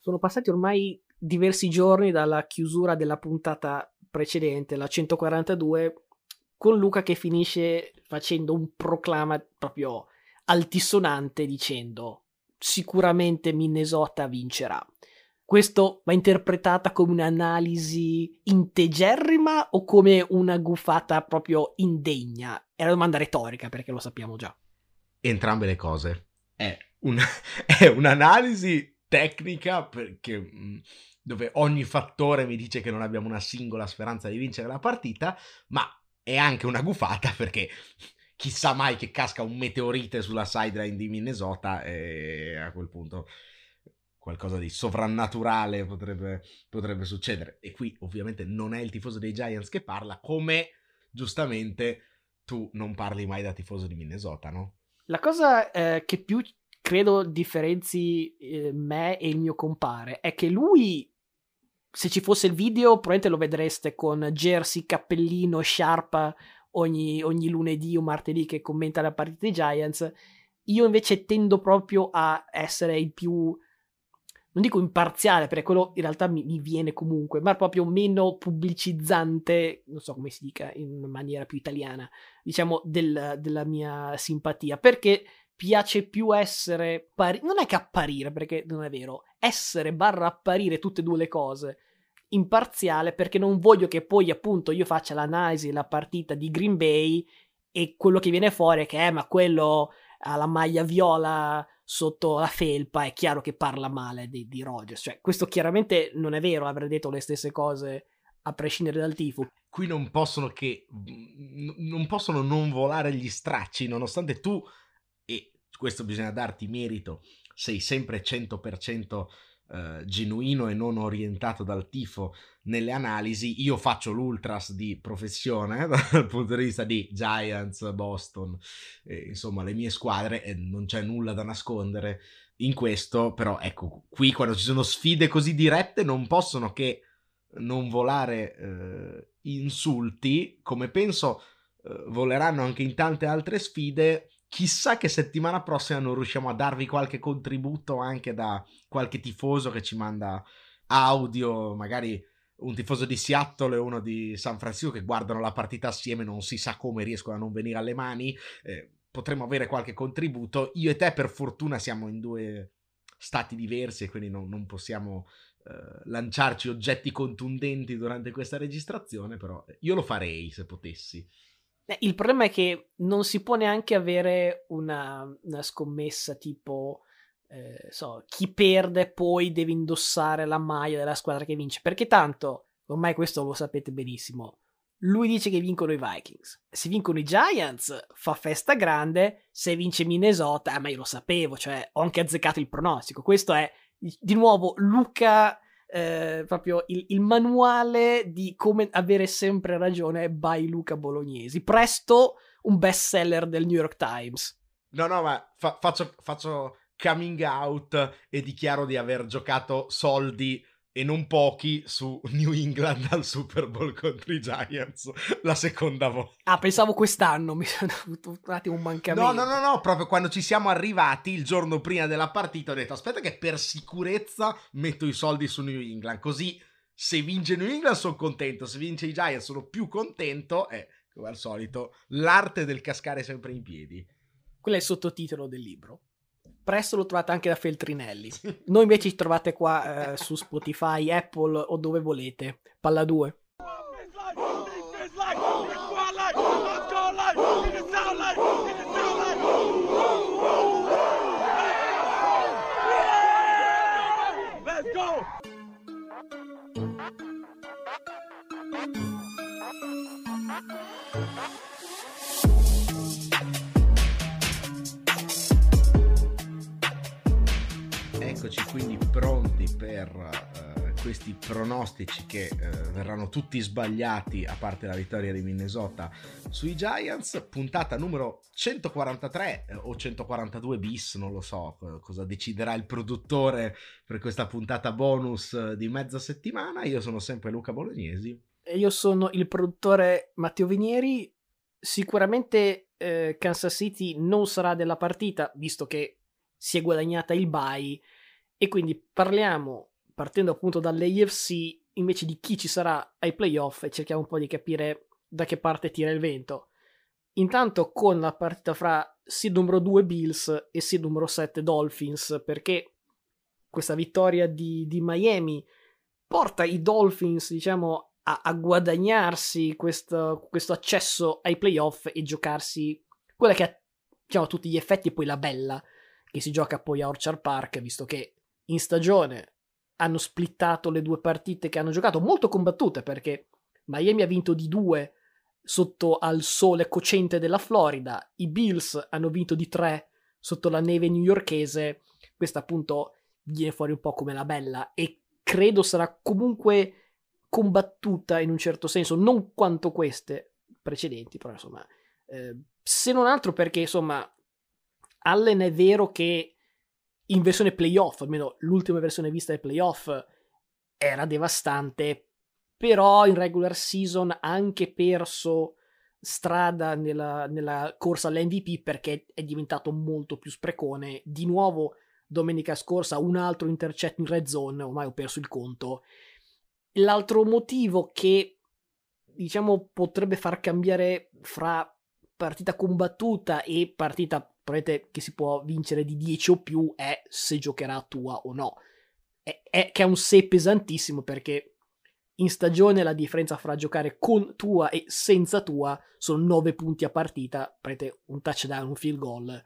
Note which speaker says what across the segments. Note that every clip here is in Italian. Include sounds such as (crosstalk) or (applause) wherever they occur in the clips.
Speaker 1: Sono passati ormai diversi giorni dalla chiusura della puntata precedente, la 142, con Luca che finisce facendo un proclama proprio altisonante dicendo sicuramente Minnesota vincerà. Questo va interpretata come un'analisi integerrima o come una gufata proprio indegna? È una domanda retorica perché lo sappiamo già.
Speaker 2: Entrambe le cose. È, un, (laughs) è un'analisi tecnica perché mm, dove ogni fattore mi dice che non abbiamo una singola speranza di vincere la partita, ma è anche una gufata (laughs) perché chissà mai che casca un meteorite sulla sideline di Minnesota e a quel punto qualcosa di sovrannaturale potrebbe, potrebbe succedere. E qui ovviamente non è il tifoso dei Giants che parla, come giustamente tu non parli mai da tifoso di Minnesota, no?
Speaker 1: La cosa eh, che più credo differenzi eh, me e il mio compare è che lui se ci fosse il video probabilmente lo vedreste con jersey, cappellino, sciarpa ogni, ogni lunedì o martedì che commenta la partita dei Giants. Io invece tendo proprio a essere il più non dico imparziale, perché quello in realtà mi, mi, viene comunque, ma proprio meno pubblicizzante, non so come si dica in maniera più italiana, diciamo, del, della mia simpatia, perché piace più essere, pari- non è che apparire, perché non è vero, essere barra apparire tutte e due le cose, imparziale perché non voglio che poi appunto io faccia l'analisi della partita di Green Bay e quello che viene fuori è che eh, ma quello ha la maglia viola sotto la felpa è chiaro che parla male di, di Rogers cioè questo chiaramente non è vero avrei detto le stesse cose a prescindere dal tifo.
Speaker 2: Qui non possono che non possono non volare gli stracci nonostante tu e questo bisogna darti merito sei sempre 100% Uh, genuino e non orientato dal tifo nelle analisi. Io faccio l'ultras di professione (laughs) dal punto di vista di Giants, Boston, eh, insomma le mie squadre e non c'è nulla da nascondere in questo, però ecco, qui quando ci sono sfide così dirette non possono che non volare eh, insulti, come penso eh, voleranno anche in tante altre sfide chissà che settimana prossima non riusciamo a darvi qualche contributo anche da qualche tifoso che ci manda audio, magari un tifoso di Seattle e uno di San Francisco che guardano la partita assieme, non si sa come riescono a non venire alle mani. Eh, potremmo avere qualche contributo. Io e te, per fortuna, siamo in due stati diversi e quindi non, non possiamo eh, lanciarci oggetti contundenti durante questa registrazione, però io lo farei se potessi.
Speaker 1: Eh, il problema è che non si può neanche avere una, una scommessa tipo, eh, so, chi perde poi deve indossare la maglia della squadra che vince, perché tanto, ormai questo lo sapete benissimo, lui dice che vincono i Vikings. Se vincono i Giants fa festa grande, se vince Minnesota, eh, ma io lo sapevo, cioè ho anche azzeccato il pronostico. Questo è di nuovo Luca eh, proprio il, il, manuale di come avere sempre ragione by Luca Bolognesi. Presto un bestseller del New York Times.
Speaker 2: No, no, ma fa- faccio, faccio coming out e dichiaro di aver giocato soldi e non pochi su (laughs) New England al Super Bowl contro i Giants la seconda volta.
Speaker 1: Ah, pensavo quest'anno, (laughs) mi sono avuto un attimo un mancamento.
Speaker 2: No, no, no, no, proprio quando ci siamo arrivati il giorno prima della partita ho detto aspetta che per sicurezza metto i soldi su New England, così se vince New England sono contento, se vince i Giants sono più contento e come al solito l'arte del cascare sempre in piedi.
Speaker 1: Quello è il sottotitolo del libro presto lo trovate anche da Feltrinelli. (laughs) Noi invece ci trovate qua eh, su Spotify, Apple o dove volete. Palla 2. Let's go!
Speaker 2: Eccoci quindi pronti per uh, questi pronostici che uh, verranno tutti sbagliati a parte la vittoria di Minnesota sui Giants. Puntata numero 143 uh, o 142 bis, non lo so cosa deciderà il produttore per questa puntata bonus di mezza settimana. Io sono sempre Luca Bolognesi.
Speaker 1: E io sono il produttore Matteo Vinieri. Sicuramente eh, Kansas City non sarà della partita, visto che si è guadagnata il bye E quindi parliamo, partendo appunto dall'AFC, invece di chi ci sarà ai playoff e cerchiamo un po' di capire da che parte tira il vento. Intanto con la partita fra seed numero 2 Bills e seed numero 7 Dolphins, perché questa vittoria di, di Miami porta i Dolphins, diciamo, a, a guadagnarsi questo, questo, accesso ai playoff e giocarsi quella che ha, diciamo, tutti gli effetti poi la bella, che si gioca poi a Orchard Park, visto che in stagione hanno splittato le due partite che hanno giocato, molto combattute, perché Miami ha vinto di due sotto al sole cocente della Florida, i Bills hanno vinto di tre sotto la neve newyorkese, questa appunto viene fuori un po' come la bella e credo sarà comunque combattuta in un certo senso, non quanto queste precedenti, però insomma, eh, se non altro perché insomma, Allen è vero che in versione playoff, almeno l'ultima versione vista dei playoff, era devastante, però in regular season ha anche perso strada nella, nella corsa all'MVP perché è diventato molto più sprecone. Di nuovo, domenica scorsa, un altro intercetto in red zone, ormai ho perso il conto. L'altro motivo che diciamo potrebbe far cambiare fra partita combattuta e partita che si può vincere di 10 o più è se giocherà tua o no. È, è, che è un se pesantissimo perché in stagione la differenza fra giocare con tua e senza tua sono 9 punti a partita, prete un touchdown, un field goal.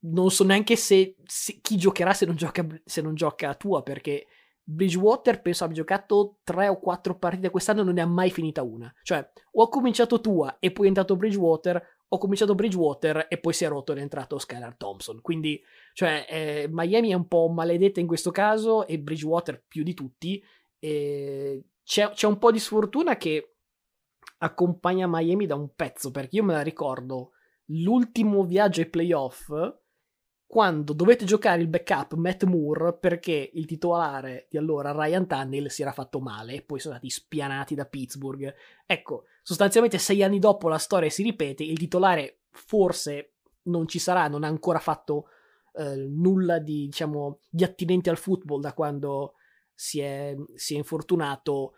Speaker 1: Non so neanche se, se chi giocherà se non gioca, se non gioca a tua perché Bridgewater penso abbia giocato 3 o 4 partite quest'anno e non ne ha mai finita una. Cioè, o ha cominciato tua e poi è entrato Bridgewater, ho cominciato Bridgewater e poi si è rotto ed è entrato Skylar Thompson. Quindi, cioè, eh, Miami è un po' maledetta in questo caso e Bridgewater più di tutti. E c'è, c'è un po' di sfortuna che accompagna Miami da un pezzo, perché io me la ricordo l'ultimo viaggio ai playoff quando dovete giocare il backup Matt Moore perché il titolare di allora Ryan Tunnel si era fatto male e poi sono stati spianati da Pittsburgh. Ecco, sostanzialmente sei anni dopo la storia si ripete, il titolare forse non ci sarà, non ha ancora fatto eh, nulla di, diciamo, di attinente al football da quando si è, si è infortunato.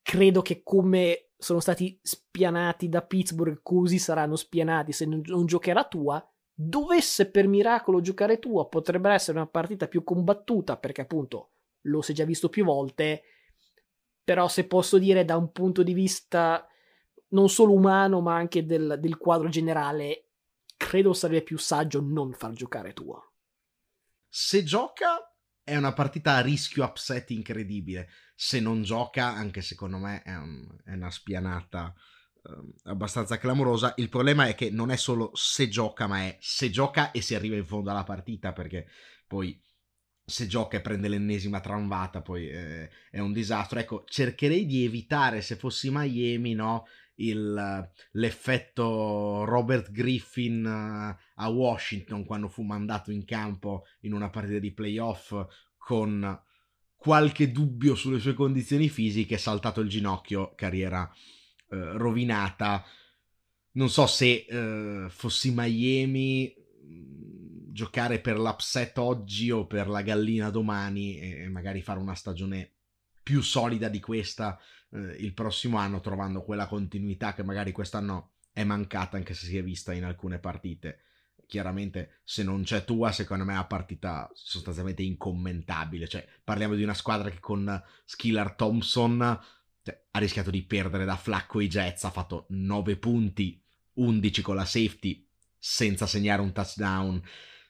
Speaker 1: Credo che come sono stati spianati da Pittsburgh, così saranno spianati se non, non giocherà tua dovesse per miracolo giocare tua, potrebbe essere una partita più combattuta, perché appunto lo si è già visto più volte, però se posso dire da un punto di vista non solo umano, ma anche del, del quadro generale, credo sarebbe più saggio non far giocare tua.
Speaker 2: Se gioca è una partita a rischio upset incredibile. Se non gioca, anche secondo me è, un, è una spianata Ehm, abbastanza clamorosa. Il problema è che non è solo se gioca, ma è se gioca e si arriva in fondo alla partita, perché poi se gioca e prende l'ennesima tramvata, poi eh, è un disastro. Ecco, cercherei di evitare, se fossi Miami, no, il, l'effetto Robert Griffin uh, a Washington quando fu mandato in campo in una partita di playoff con qualche dubbio sulle sue condizioni fisiche, saltato il ginocchio, carriera eh, rovinata. Non so se eh, fossi Miami mm, giocare per l'upset oggi o per la gallina domani e magari fare una stagione più solida di questa eh, il prossimo anno trovando quella continuità che magari quest'anno è mancata anche se si è vista in alcune partite chiaramente se non c'è tua secondo me è una partita sostanzialmente incommentabile cioè parliamo di una squadra che con Skiller Thompson cioè, ha rischiato di perdere da Flacco i Jets, ha fatto 9 punti, 11 con la safety, senza segnare un touchdown.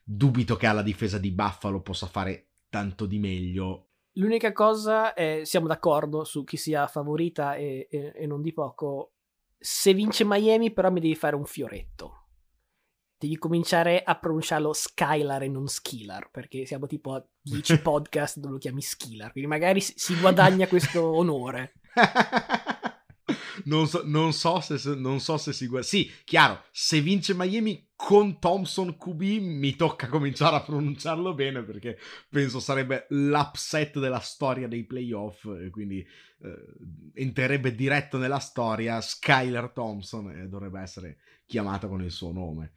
Speaker 2: Dubito che alla difesa di Buffalo possa fare tanto di meglio.
Speaker 1: L'unica cosa è, siamo d'accordo su chi sia favorita e, e, e non di poco. Se vince Miami, però mi devi fare un fioretto devi cominciare a pronunciarlo Skylar e non Skillar, perché siamo tipo a 10 (laughs) podcast dove lo chiami Skillar, quindi magari si guadagna questo onore.
Speaker 2: Non, so, non, so se, non so se si guarda. Sì, chiaro, se vince Miami con Thompson QB mi tocca cominciare a pronunciarlo bene perché penso sarebbe l'upset della storia dei playoff quindi eh, entrerebbe diretto nella storia Skyler Thompson e dovrebbe essere chiamato con il suo nome.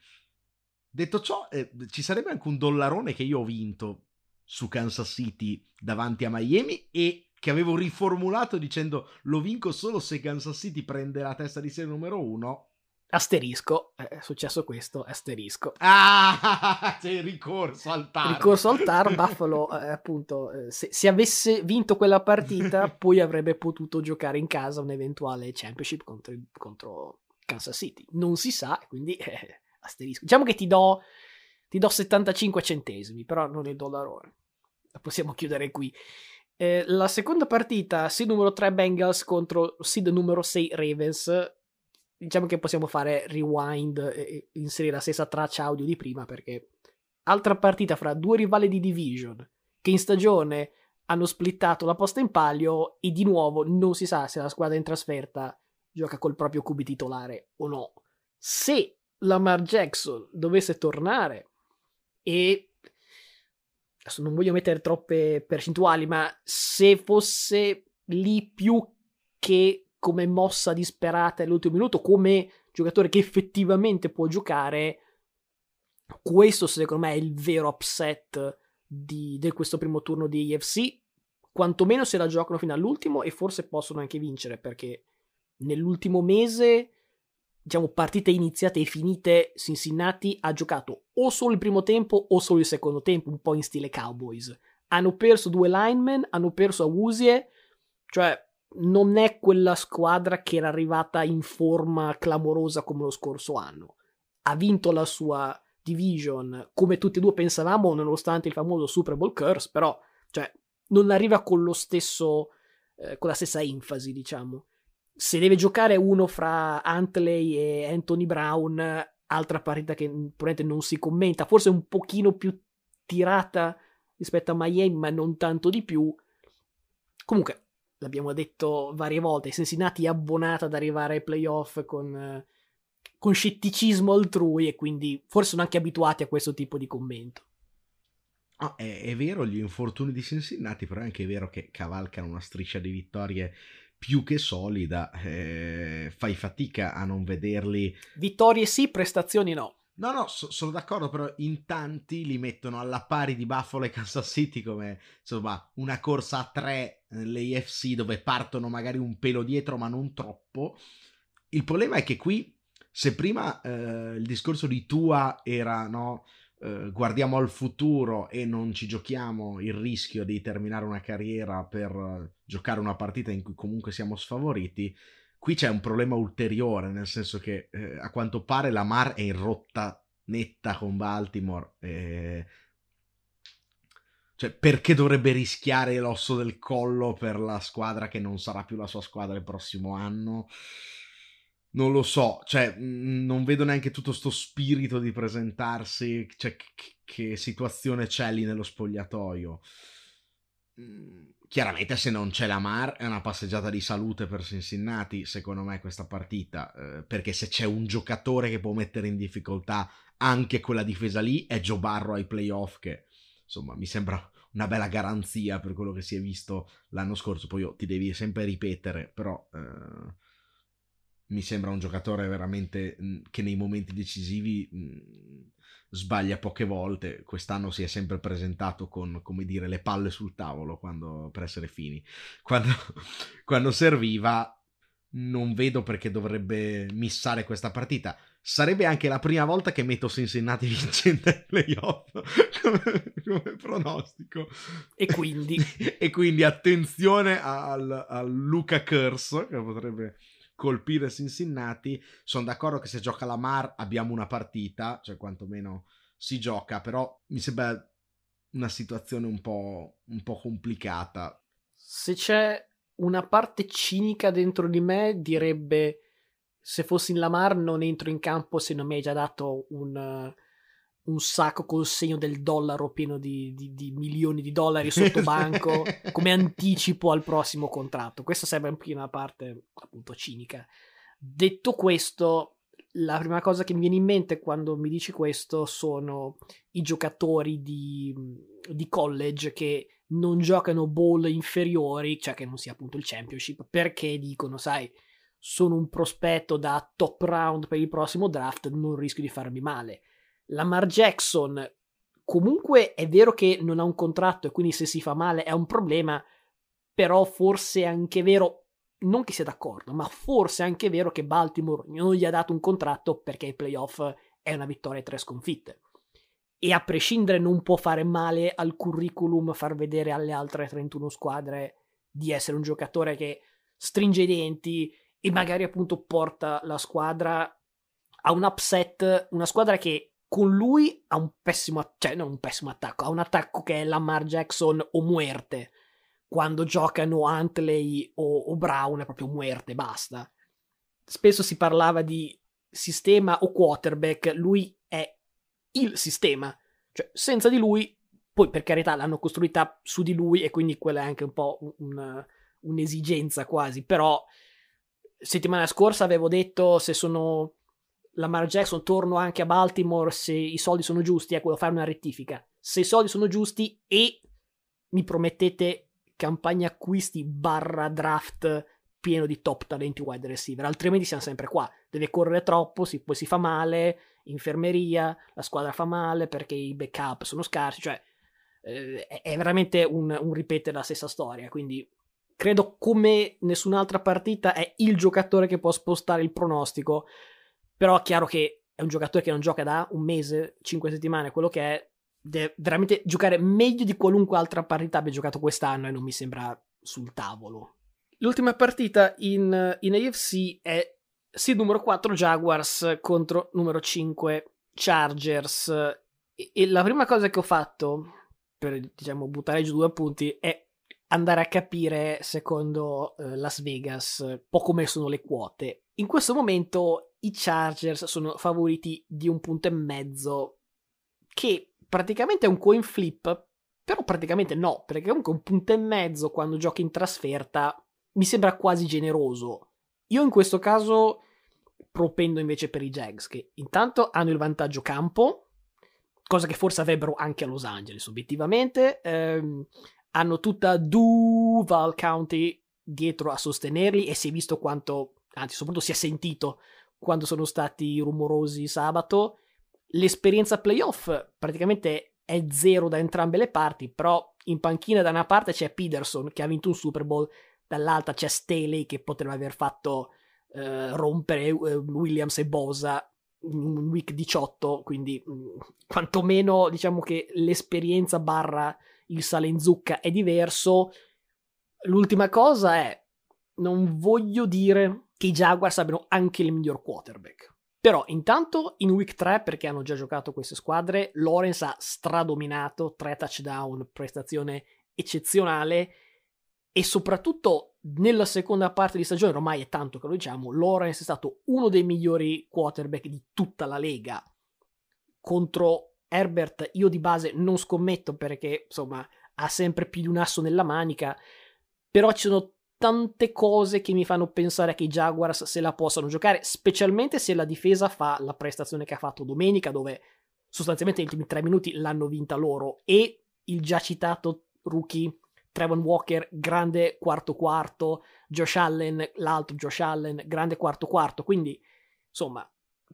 Speaker 2: Detto ciò, eh, ci sarebbe anche un dollarone che io ho vinto su Kansas City davanti a Miami e che avevo riformulato dicendo lo vinco solo se Kansas City prende la testa di serie numero uno.
Speaker 1: Asterisco, è successo questo, asterisco.
Speaker 2: Ah, (laughs) c'è il ricorso al TAR.
Speaker 1: Ricorso al TAR, Buffalo, eh, appunto, eh, se, se, avesse vinto quella partita, (laughs) poi avrebbe potuto giocare in casa un eventuale championship contro, contro Kansas City. Non si sa, quindi eh, asterisco. Diciamo che ti do, ti do 75 centesimi, però non il dollarone. La possiamo chiudere qui. Eh, la seconda partita, seed numero 3 Bengals contro seed numero 6 Ravens. Diciamo che possiamo fare rewind e inserire la stessa traccia audio di prima perché altra partita fra due rivali di division che in stagione hanno splittato la posta in palio e di nuovo non si sa se la squadra in trasferta gioca col proprio QB titolare o no. Se Lamar Jackson dovesse tornare e adesso non voglio mettere troppe percentuali, ma se fosse lì più che come mossa disperata all'ultimo minuto, come giocatore che effettivamente può giocare, questo secondo me è il vero upset di, di questo primo turno di AFC. Quantomeno se la giocano fino all'ultimo e forse possono anche vincere perché nell'ultimo mese diciamo, partite iniziate e finite, Cincinnati ha giocato o solo il primo tempo o solo il secondo tempo, un po' in stile Cowboys. Hanno perso due linemen, hanno perso a Wusie, cioè non è quella squadra che era arrivata in forma clamorosa come lo scorso anno. Ha vinto la sua division come tutti e due pensavamo, nonostante il famoso Super Bowl curse, però cioè, non arriva con lo stesso, eh, con la stessa enfasi, diciamo se deve giocare uno fra Huntley e Anthony Brown, altra partita che probabilmente non si commenta, forse un pochino più tirata rispetto a Miami, ma non tanto di più. Comunque, l'abbiamo detto varie volte, Cincinnati è abbonata ad arrivare ai playoff con, con scetticismo altrui e quindi forse sono anche abituati a questo tipo di commento.
Speaker 2: Oh, è, è, vero gli infortuni di Cincinnati, però è anche vero che cavalcano una striscia di vittorie più che solida, eh, fai fatica a non vederli.
Speaker 1: Vittorie sì, prestazioni no.
Speaker 2: No, no, so, sono d'accordo, però in tanti li mettono alla pari di Buffalo e Kansas City come insomma una corsa a tre nell'AFC dove partono magari un pelo dietro ma non troppo. Il problema è che qui, se prima eh, il discorso di Tua era no, eh, guardiamo al futuro e non ci giochiamo il rischio di terminare una carriera per uh, giocare una partita in cui comunque siamo sfavoriti, qui c'è un problema ulteriore, nel senso che eh, a quanto pare la Mar è in rotta netta con Baltimore. Eh, cioè, perché dovrebbe rischiare l'osso del collo per la squadra che non sarà più la sua squadra il prossimo anno? Non lo so, cioè, non vedo neanche tutto sto spirito di presentarsi, cioè, che, situazione c'è lì nello spogliatoio. Mm, chiaramente se non c'è la Mar è una passeggiata di salute per Cincinnati, secondo me, questa partita, eh, perché se c'è un giocatore che può mettere in difficoltà anche quella difesa lì è Joe Barro ai playoff, che insomma mi sembra una bella garanzia per quello che si è visto l'anno scorso, poi io ti devi sempre ripetere, però... Eh, mi sembra un giocatore veramente mh, che nei momenti decisivi mh, sbaglia poche volte. Quest'anno si è sempre presentato con, come dire, le palle sul tavolo quando, per essere fini. Quando, (laughs) quando serviva, non vedo perché dovrebbe missare questa partita. Sarebbe anche la prima volta che metto Cincinnati (laughs) vincente ai playoff come, come, pronostico.
Speaker 1: E quindi? (laughs)
Speaker 2: e quindi attenzione al, al Luca Curse, che potrebbe colpire Cincinnati. Sono d'accordo che se gioca la Mar abbiamo una partita, cioè quantomeno si gioca, però mi sembra una situazione un po', un po complicata.
Speaker 1: Se c'è una parte cinica dentro di me, direbbe se fossi in Lamar non entro in campo se non mi hai già dato un, un sacco col segno del dollaro pieno di, di, di milioni di dollari (laughs) sotto banco come anticipo al prossimo contratto. Questa sembra un po' una parte appunto cinica. Detto questo, la prima cosa che mi viene in mente quando mi dici questo sono i giocatori di, di college che non giocano ball inferiori, cioè che non sia appunto il championship, perché dicono, sai, sono un prospetto da top round per il prossimo draft, non rischio di farmi male Lamar Jackson comunque è vero che non ha un contratto e quindi se si fa male è un problema, però forse è anche vero, non che sia d'accordo, ma forse è anche vero che Baltimore non gli ha dato un contratto perché i playoff è una vittoria e tre sconfitte. E a prescindere non può fare male al curriculum far vedere alle altre 31 squadre di essere un giocatore che stringe i denti e magari appunto porta la squadra a un upset, una squadra che con lui ha un pessimo, cioè non un pessimo attacco, ha un attacco che è Lamar Jackson o muerte. Quando giocano Huntley o, o Brown è proprio muerte, basta. Spesso si parlava di sistema o quarterback, lui è il sistema. Cioè, senza di lui, poi per carità l'hanno costruita su di lui e quindi quella è anche un po' un, un'esigenza quasi, però settimana scorsa avevo detto se sono Lamar Jackson torno anche a Baltimore se i soldi sono giusti, ecco, devo fare una rettifica. Se i soldi sono giusti e mi promettete campagna acquisti barra draft pieno di top talenti wide receiver, altrimenti siamo sempre qua. Deve correre troppo, si, poi si fa male, infermeria, la squadra fa male perché i backup sono scarsi, cioè eh, è veramente un, un ripetere la stessa storia, quindi credo come nessun'altra partita è il giocatore che può spostare il pronostico però è chiaro che è un giocatore che non gioca da un mese, cinque settimane, quello che è, deve veramente giocare meglio di qualunque altra partita abbia giocato quest'anno e non mi sembra sul tavolo. L'ultima partita in, in AFC è sì numero 4 Jaguars contro numero 5 Chargers e, e la prima cosa che ho fatto per diciamo buttare giù due punti è andare a capire secondo eh, Las Vegas un po' come sono le quote. In questo momento i Chargers sono favoriti di un punto e mezzo, che praticamente è un coin flip, però praticamente no, perché comunque un punto e mezzo quando giochi in trasferta mi sembra quasi generoso. Io in questo caso propendo invece per i Jags, che intanto hanno il vantaggio campo, cosa che forse avrebbero anche a Los Angeles obiettivamente, ehm, hanno tutta Duval County dietro a sostenerli e si è visto quanto, anzi soprattutto si è sentito quando sono stati rumorosi sabato. L'esperienza playoff praticamente è zero da entrambe le parti, però in panchina da una parte c'è Peterson che ha vinto un Super Bowl, dall'altra c'è Staley che potrebbe aver fatto eh, rompere eh, Williams e Bosa in week 18, quindi mh, mm, quantomeno diciamo che l'esperienza barra il sale in zucca è diverso. L'ultima cosa è, non voglio dire che i Jaguars abbiano anche il miglior quarterback. Però intanto in week 3, perché hanno già giocato queste squadre, Lawrence ha stradominato, 3 touchdown, prestazione eccezionale e soprattutto nella seconda parte di stagione, ormai è tanto che lo diciamo, Lawrence è stato uno dei migliori quarterback di tutta la lega. Contro Herbert io di base non scommetto perché insomma ha sempre più di un asso nella manica, però ci sono tante cose che mi fanno pensare che i Jaguars se la possano giocare, specialmente se la difesa fa la prestazione che ha fatto domenica, dove sostanzialmente negli ultimi tre minuti l'hanno vinta loro, e il già citato rookie Trevon Walker, grande quarto quarto, Josh Allen, l'altro Josh Allen, grande quarto quarto, quindi insomma,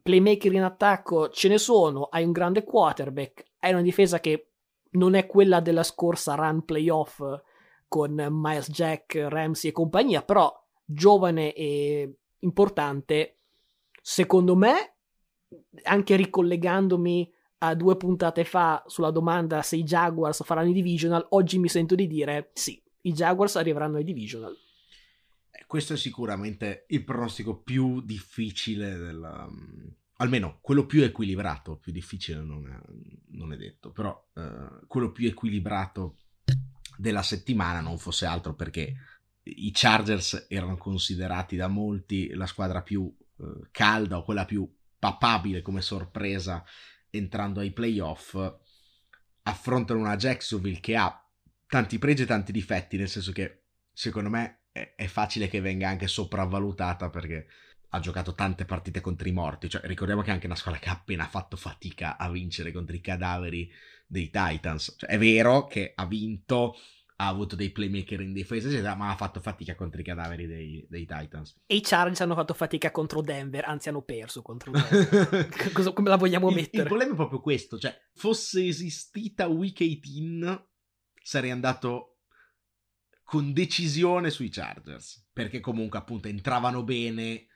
Speaker 1: playmaker in attacco ce ne sono, hai un grande quarterback, hai una difesa che non è quella della scorsa run playoff con Miles Jack, Ramsey e compagnia, però giovane e importante, secondo me, anche ricollegandomi a due puntate fa sulla domanda se i Jaguars faranno i divisional, oggi mi sento di dire sì, i Jaguars arriveranno ai divisional.
Speaker 2: Eh, questo è sicuramente il pronostico più difficile della, mm, almeno quello più equilibrato, più difficile non è, non è detto, però uh, quello più equilibrato della settimana non fosse altro perché i Chargers erano considerati da molti la squadra più eh, calda o quella più papabile come sorpresa entrando ai playoff affrontano una Jacksonville che ha tanti pregi e tanti difetti nel senso che secondo me è, è facile che venga anche sopravvalutata perché ha giocato tante partite contro i morti cioè ricordiamo che è anche una squadra che ha appena fatto fatica a vincere contro i cadaveri dei Titans. Cioè, è vero che ha vinto ha avuto dei playmaker in difesa, eccetera, ma ha fatto fatica contro i cadaveri dei, dei Titans.
Speaker 1: E i Chargers hanno fatto fatica contro Denver, anzi hanno perso contro (laughs) Denver. Cosa, come la vogliamo
Speaker 2: il,
Speaker 1: mettere?
Speaker 2: Il problema è proprio questo, cioè, fosse esistita Week 18, sarei andato con decisione sui Chargers, perché comunque appunto entravano bene,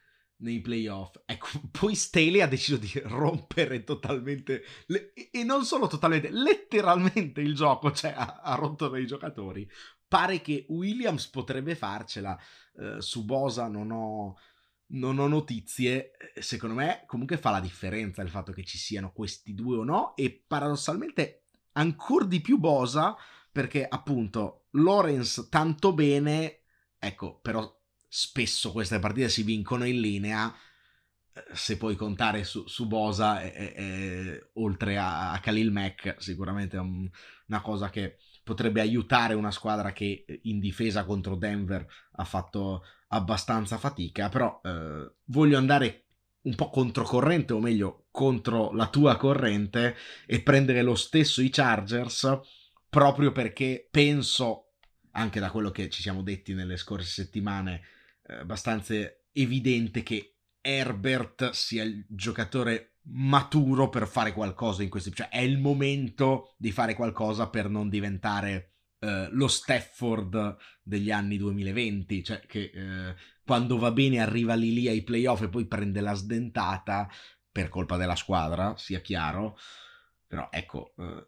Speaker 2: nei playoff. Ecco, (laughs) poi Staley ha deciso di rompere totalmente, le, e non solo totalmente, letteralmente il gioco, cioè ha, ha rotto dei giocatori. Pare che Williams potrebbe farcela, uh, su Bosa non ho, non ho notizie, secondo me comunque fa la differenza il fatto che ci siano questi due o no, e paradossalmente ancora di più Bosa, perché appunto Lawrence tanto bene, ecco, però spesso queste partite si vincono in linea. Eh, se puoi contare su, su Bosa, e, e, oltre a, a, Khalil Mack, sicuramente è un, una cosa che potrebbe aiutare una squadra che in difesa contro Denver ha fatto abbastanza fatica. Però eh, voglio andare un po' controcorrente, o meglio, contro la tua corrente e prendere lo stesso i Chargers proprio perché penso, anche da quello che ci siamo detti nelle scorse settimane, eh, abbastanza evidente che Herbert sia il giocatore maturo per fare qualcosa in questo, cioè è il momento di fare qualcosa per non diventare eh, lo Stafford degli anni 2020, cioè che eh, quando va bene arriva lì lì ai playoff e poi prende la sdentata per colpa della squadra, sia chiaro, però ecco, eh,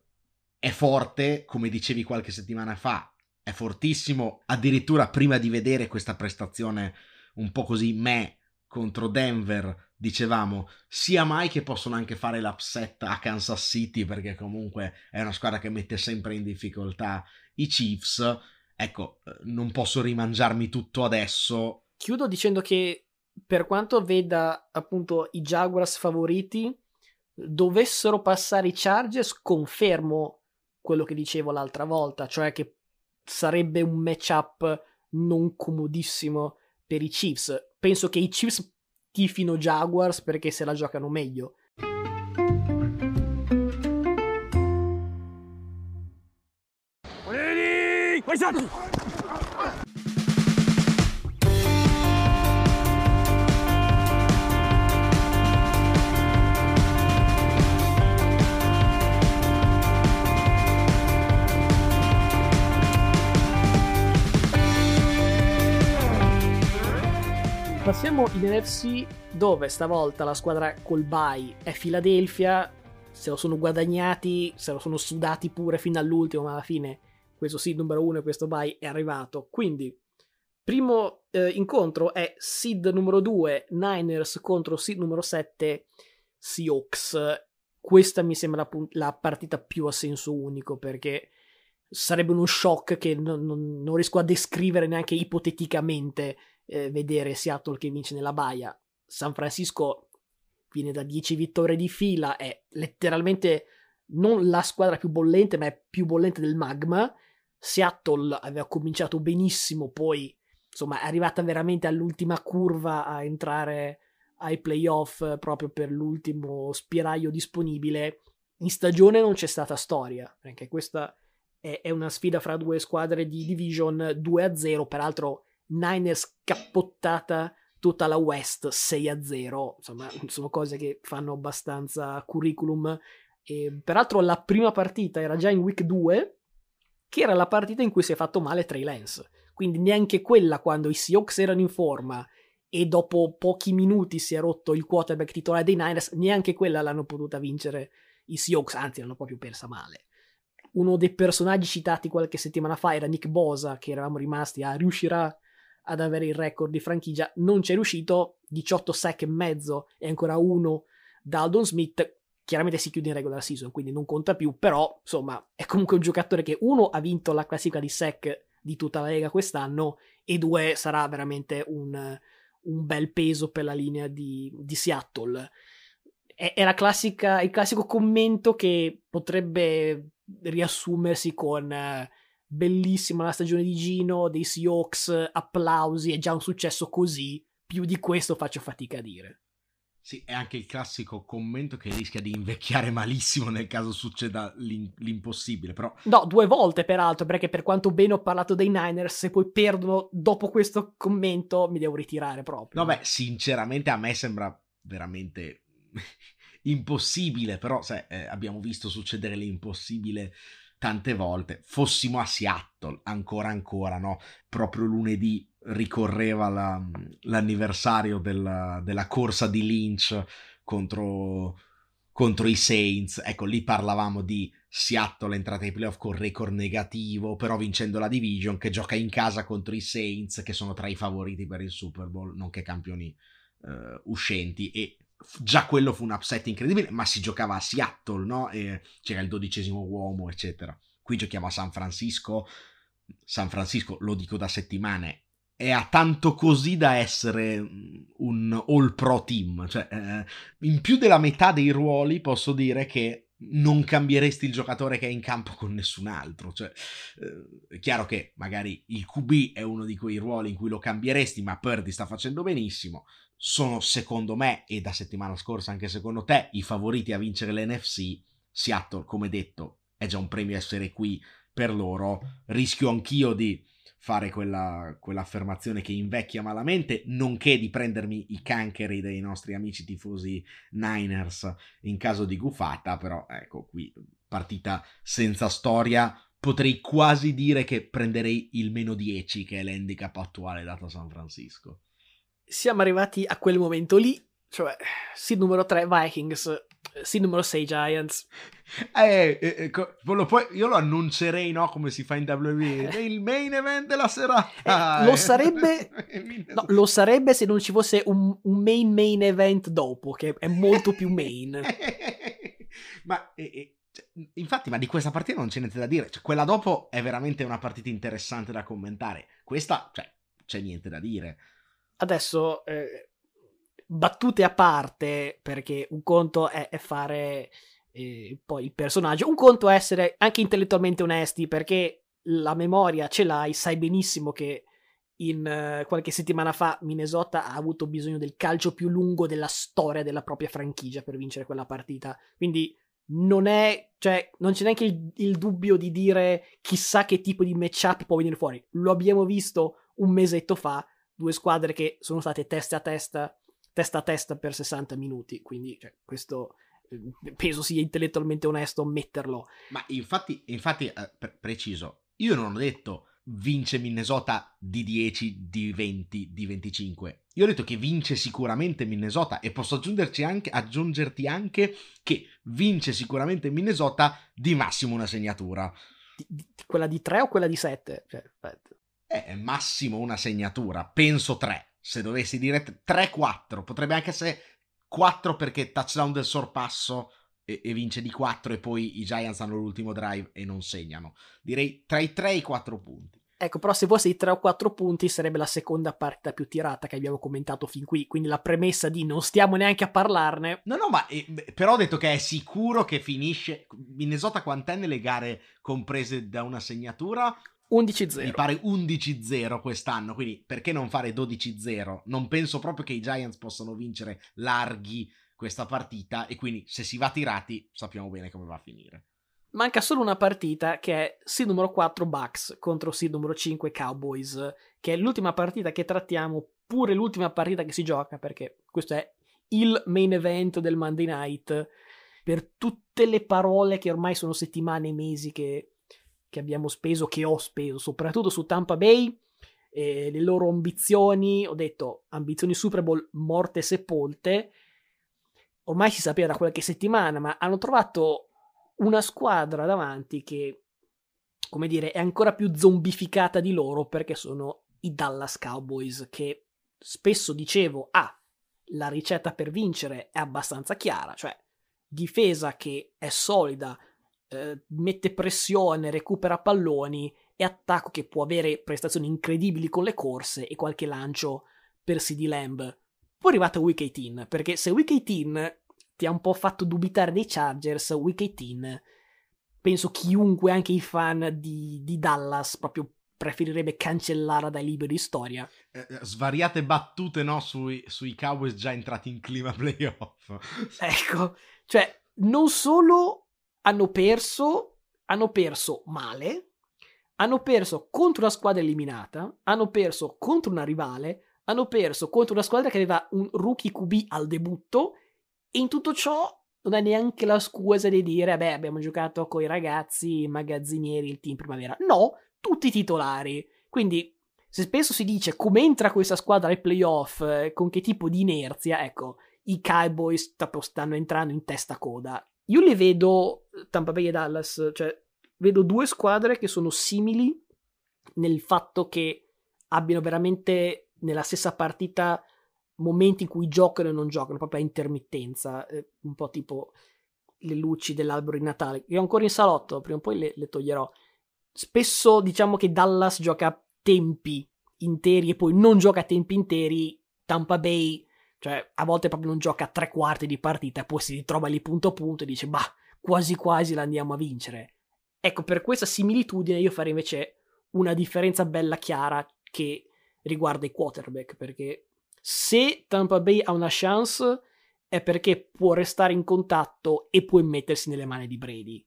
Speaker 2: è forte, come dicevi qualche settimana fa, è fortissimo, addirittura prima di vedere questa prestazione un po' così me contro Denver, dicevamo sia mai che possono anche fare l'upset a Kansas City perché comunque è una squadra che mette sempre in difficoltà i Chiefs. Ecco, non posso rimangiarmi tutto adesso.
Speaker 1: Chiudo dicendo che per quanto veda appunto i Jaguars favoriti, dovessero passare i Chargers, confermo quello che dicevo l'altra volta, cioè che sarebbe un matchup non comodissimo per i Chiefs. Penso che i Chiefs tifino Jaguars perché se la giocano meglio. Ready? Passiamo in NFC dove stavolta la squadra col bye è Philadelphia, se lo sono guadagnati, se lo sono sudati pure fino all'ultimo, ma alla fine questo seed numero uno e questo bye è arrivato. Quindi, primo eh, incontro è seed numero 2 Niners contro seed numero 7 Seahawks. Questa mi sembra la, la partita più a senso unico perché sarebbe uno shock che non, non, non riesco a descrivere neanche ipoteticamente eh, vedere Seattle che vince nella baia. San Francisco viene da 10 vittorie di fila, è letteralmente non la squadra più bollente, ma è più bollente del magma. Seattle aveva cominciato benissimo, poi insomma è arrivata veramente all'ultima curva a entrare ai playoff proprio per l'ultimo spiraglio disponibile. In stagione non c'è stata storia, perché questa è una sfida fra due squadre di division 2-0, peraltro Niners cappottata tutta la West 6 a 0. Insomma, sono cose che fanno abbastanza curriculum. E, peraltro, la prima partita era già in week 2, che era la partita in cui si è fatto male Trey Lance. Quindi neanche quella quando i Seahawks erano in forma e dopo pochi minuti si è rotto il quarterback titolare dei Niners, neanche quella l'hanno potuta vincere i Seahawks, anzi l'hanno proprio persa male uno dei personaggi citati qualche settimana fa era Nick Bosa, che eravamo rimasti a riuscirà ad avere il record di franchigia, non c'è riuscito, 18 sack e mezzo e ancora uno da Aldon Smith, chiaramente si chiude in regular season, quindi non conta più, però insomma è comunque un giocatore che uno ha vinto la classifica di sack di tutta la Lega quest'anno e due sarà veramente un, un bel peso per la linea di, di Seattle. È, è la classica, il classico commento che potrebbe riassumersi con... Bellissima la stagione di Gino, dei Seahawks, applausi, è già un successo così, più di questo faccio fatica a dire.
Speaker 2: Sì, è anche il classico commento che rischia di invecchiare malissimo nel caso succeda l'im- l'impossibile, però...
Speaker 1: No, due volte peraltro, perché per quanto bene ho parlato dei Niners, se poi perdono dopo questo commento mi devo ritirare proprio.
Speaker 2: No, beh, sinceramente a me sembra veramente (laughs) impossibile, però sai, eh, abbiamo visto succedere l'impossibile tante volte. Fossimo a Seattle, ancora ancora, no? Proprio lunedì ricorreva la, l'anniversario della, della, corsa di Lynch contro, contro, i Saints. Ecco, lì parlavamo di Seattle entrata ai playoff con record negativo, però vincendo la division, che gioca in casa contro i Saints, che sono tra i favoriti per il Super Bowl, nonché campioni uh, uscenti. E già quello fu un upset incredibile, ma si giocava a Seattle, no? E c'era il dodicesimo uomo, eccetera. Qui giochiamo a San Francisco. San Francisco, lo dico da settimane, è a tanto così da essere mm, un all pro team. Cioè, eh, in più della metà dei ruoli posso dire che non cambieresti il giocatore che è in campo con nessun altro. Cioè, eh, è chiaro che magari il QB è uno di quei ruoli in cui lo cambieresti, ma Purdy sta facendo benissimo. Sono secondo me, e da settimana scorsa anche secondo te, i favoriti a vincere l'NFC. Seattle, come detto, è già un premio essere qui per loro. Rischio anch'io di fare quella, quell'affermazione che invecchia malamente, nonché di prendermi i cancheri dei nostri amici tifosi Niners in caso di gufata, però ecco qui partita senza storia, potrei quasi dire che prenderei il meno 10 che è l'handicap attuale dato a San Francisco.
Speaker 1: Siamo arrivati a quel momento lì, cioè seed numero 3 Vikings, seed numero 6 Giants.
Speaker 2: Eh, eh, eh lo puoi, io lo annuncerei, no? Come si fa in WWE. Eh. Il main event della serata.
Speaker 1: Eh, lo sarebbe. (laughs) no, lo sarebbe se non ci fosse un, un, main main event dopo, che è molto più main. (laughs)
Speaker 2: ma cioè, infatti, ma di questa partita non c'è niente da dire. Cioè, quella dopo è veramente una partita interessante da commentare. Questa, cioè, c'è niente da dire.
Speaker 1: Adesso, eh, battute a parte, perché un conto è, è fare eh, poi il personaggio. Un conto è essere anche intellettualmente onesti perché la memoria ce l'hai, sai benissimo che in uh, qualche settimana fa Minnesota ha avuto bisogno del calcio più lungo della storia della propria franchigia per vincere quella partita. Quindi non è, cioè, non c'è neanche il, il dubbio di dire chissà che tipo di matchup può venire fuori. Lo abbiamo visto un mesetto fa, due squadre che sono state testa a testa, testa a testa per 60 minuti. Quindi, cioè, questo penso sia intellettualmente onesto ammetterlo.
Speaker 2: Ma infatti, infatti eh, pre- preciso, io non ho detto vince Minnesota di 10, di 20, di 25. Io ho detto che vince sicuramente Minnesota e posso anche, aggiungerti anche che vince sicuramente Minnesota di massimo una segnatura.
Speaker 1: Di, di, quella di 3 o quella di 7? Cioè,
Speaker 2: è massimo una segnatura, penso 3. Se dovessi dire 3-4, potrebbe anche essere 4 perché touchdown del sorpasso e, e, vince di 4 e poi i Giants hanno l'ultimo drive e non segnano. Direi tra i 3 e i 4 punti.
Speaker 1: Ecco, però se fosse i 3 o 4 punti sarebbe la seconda partita più tirata che abbiamo commentato fin qui, quindi la premessa di non stiamo neanche a parlarne.
Speaker 2: No, no, ma eh, però ho detto che è sicuro che finisce Minnesota quant'è nelle gare comprese da una segnatura?
Speaker 1: 11-0.
Speaker 2: Mi pare 11-0 quest'anno, quindi perché non fare 12-0? Non penso proprio che i Giants possano vincere larghi questa partita e quindi se si va tirati sappiamo bene come va a finire.
Speaker 1: Manca solo una partita che è seed numero 4 Bucks contro seed numero 5 Cowboys, che è l'ultima partita che trattiamo, pure l'ultima partita che si gioca, perché questo è il main event del Monday Night, per tutte le parole che ormai sono settimane e mesi che che abbiamo speso, che ho speso, soprattutto su Tampa Bay, eh, le loro ambizioni, ho detto ambizioni Super Bowl morte e sepolte, ormai si sapeva da qualche settimana, ma hanno trovato una squadra davanti che, come dire, è ancora più zombificata di loro perché sono i Dallas Cowboys che spesso dicevo, ah, la ricetta per vincere è abbastanza chiara, cioè difesa che è solida, eh, mette pressione, recupera palloni e attacco che può avere prestazioni incredibili con le corse e qualche lancio per CD Lamb. Poi è arrivato Week 18, perché se Week 18 ti ha un po' fatto dubitare dei Chargers, Week 18 penso chiunque, anche i fan di, di Dallas, proprio preferirebbe cancellarla dai libri di storia.
Speaker 2: Eh, eh, svariate battute no, sui, sui Cowboys già entrati in clima (laughs) playoff.
Speaker 1: ecco, cioè, non solo hanno perso, hanno perso male, hanno perso contro una squadra eliminata, hanno perso contro una rivale, hanno perso contro una squadra che aveva un rookie QB al debutto e in tutto ciò non hai neanche la scusa di dire, beh, abbiamo giocato con i ragazzi, i magazzinieri, il team primavera. No, tutti titolari. Quindi, se spesso si dice come entra questa squadra ai playoff, con che tipo di inerzia, ecco, i Cowboys stanno entrando in testa coda. Io li vedo, Tampa Bay e Dallas, cioè, vedo due squadre che sono simili nel fatto che abbiano veramente nella stessa partita momenti in cui giocano e non giocano, proprio a intermittenza, eh, un po' tipo le luci dell'albero di Natale. Io ho ancora in salotto, prima o poi le, le toglierò. Spesso diciamo che Dallas gioca a tempi interi e poi non gioca a tempi interi. Tampa Bay, cioè a volte proprio non gioca tre quarti di partita poi si ritrova lì punto a punto e dice, bah, quasi quasi la andiamo a vincere. Ecco, per questa similitudine io farei invece una differenza bella chiara che riguarda i quarterback, perché se Tampa Bay ha una chance è perché può restare in contatto e può mettersi nelle mani di Brady.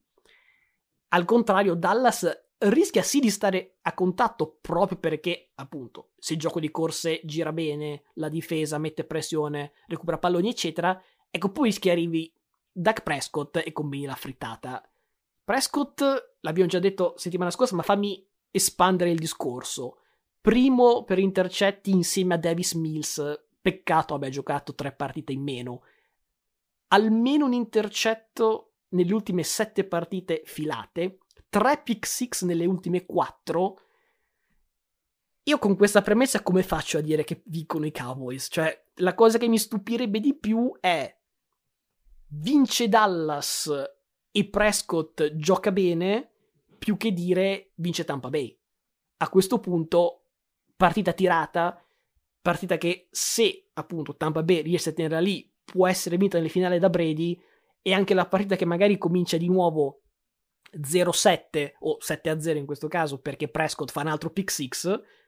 Speaker 1: Al contrario, Dallas rischia sì di stare a contatto proprio perché, appunto, se il gioco di corse gira bene, la difesa mette pressione, recupera palloni, eccetera, ecco poi rischia arrivi Dak Prescott e combini la frittata. Prescott, l'abbiamo già detto settimana scorsa, ma fammi espandere il discorso primo per intercetti insieme a Davis Mills. Peccato abbia giocato tre partite in meno. Almeno un intercetto nelle ultime sette partite filate, tre pick six nelle ultime quattro. Io con questa premessa come faccio a dire che vincono i Cowboys? Cioè, la cosa che mi stupirebbe di più è vince Dallas e Prescott gioca bene più che dire vince Tampa Bay. A questo punto partita tirata, partita che se appunto Tampa Bay riesce a tenerla lì può essere vinta nel finale da Brady e anche la partita che magari comincia di nuovo 0-7 o 7-0 in questo caso perché Prescott fa un altro pick 6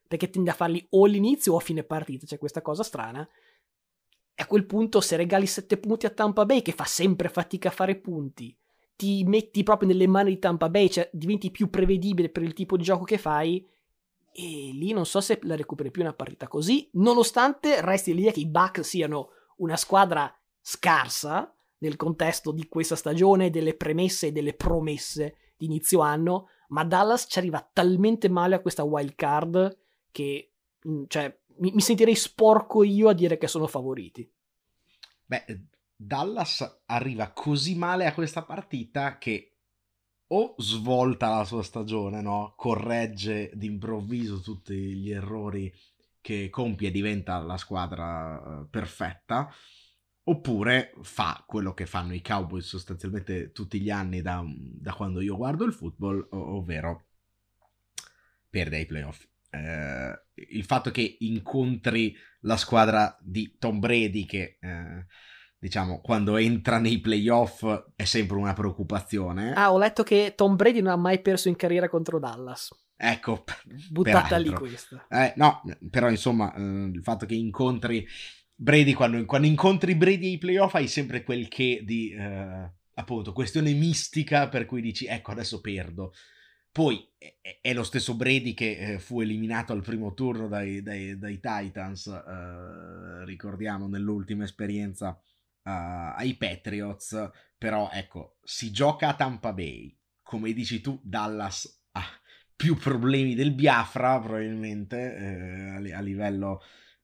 Speaker 1: perché tende a farli o all'inizio o a fine partita, c'è questa cosa strana. E a quel punto se regali 7 punti a Tampa Bay che fa sempre fatica a fare punti, ti metti proprio nelle mani di Tampa Bay, cioè diventi più prevedibile per il tipo di gioco che fai e lì non so se la recuperi più una partita così, nonostante resti l'idea che i Bucks siano una squadra scarsa nel contesto di questa stagione, delle premesse e delle promesse di inizio anno, ma Dallas ci arriva talmente male a questa wild card che mm, cioè, mi, mi sentirei sporco io a dire che sono favoriti.
Speaker 2: Beh, Dallas arriva così male a questa partita che o svolta la sua stagione, no? corregge d'improvviso tutti gli errori che compie e diventa la squadra uh, perfetta, oppure fa quello che fanno i Cowboys sostanzialmente tutti gli anni da, da quando io guardo il football, ovvero perde ai playoff. Eh, il fatto che incontri la squadra di Tom Brady che... Eh, diciamo, quando entra nei playoff è sempre una preoccupazione.
Speaker 1: Ah, ho letto che Tom Brady non ha mai perso in carriera contro Dallas.
Speaker 2: Ecco, (laughs)
Speaker 1: buttata lì questa.
Speaker 2: Eh, no, però insomma, eh, il fatto che incontri Brady, quando, quando, incontri Brady ai playoff hai sempre quel che di, eh, appunto, questione mistica per cui dici, ecco, adesso perdo. Poi è, lo stesso Brady che eh, fu eliminato al primo turno dai, dai, dai Titans, eh, ricordiamo, nell'ultima esperienza uh, ai Patriots, però ecco, si gioca a Tampa Bay, come dici tu, Dallas ha più problemi del Biafra probabilmente eh, a livello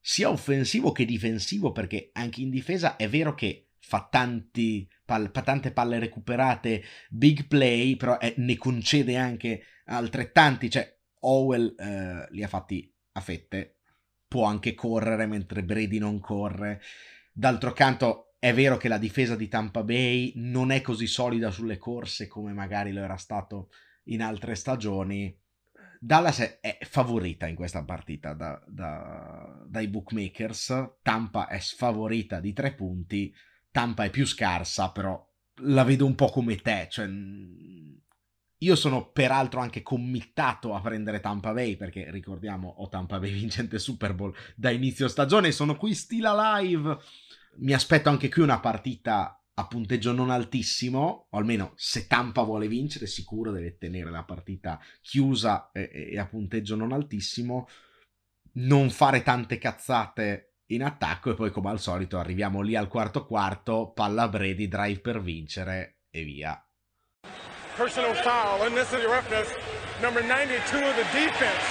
Speaker 2: sia offensivo che difensivo, perché anche in difesa è vero che fa, tanti, pal- tante palle recuperate, big play, però eh, ne concede anche altrettanti, cioè Owell eh, li ha fatti a fette, può anche correre mentre Brady non corre. D'altro canto, è vero che la difesa di Tampa Bay non è così solida sulle corse come magari lo era stato in altre stagioni. Dallas è, favorita in questa partita da, da, dai bookmakers. Tampa è sfavorita di tre punti. Tampa è più scarsa, però la vedo un po' come te. Cioè, io sono peraltro anche committato a prendere Tampa Bay perché ricordiamo ho Tampa Bay (laughs) vincente Super Bowl da inizio stagione, sono qui still alive. Mi aspetto anche qui una partita a punteggio non altissimo, o almeno se Tampa vuole vincere, sicuro deve tenere la partita chiusa e, e a punteggio non altissimo, non fare tante cazzate in attacco e poi come al solito arriviamo lì al quarto quarto, palla Brady, drive per vincere e via. Personal foul, unnecessary roughness, number 92 of the defense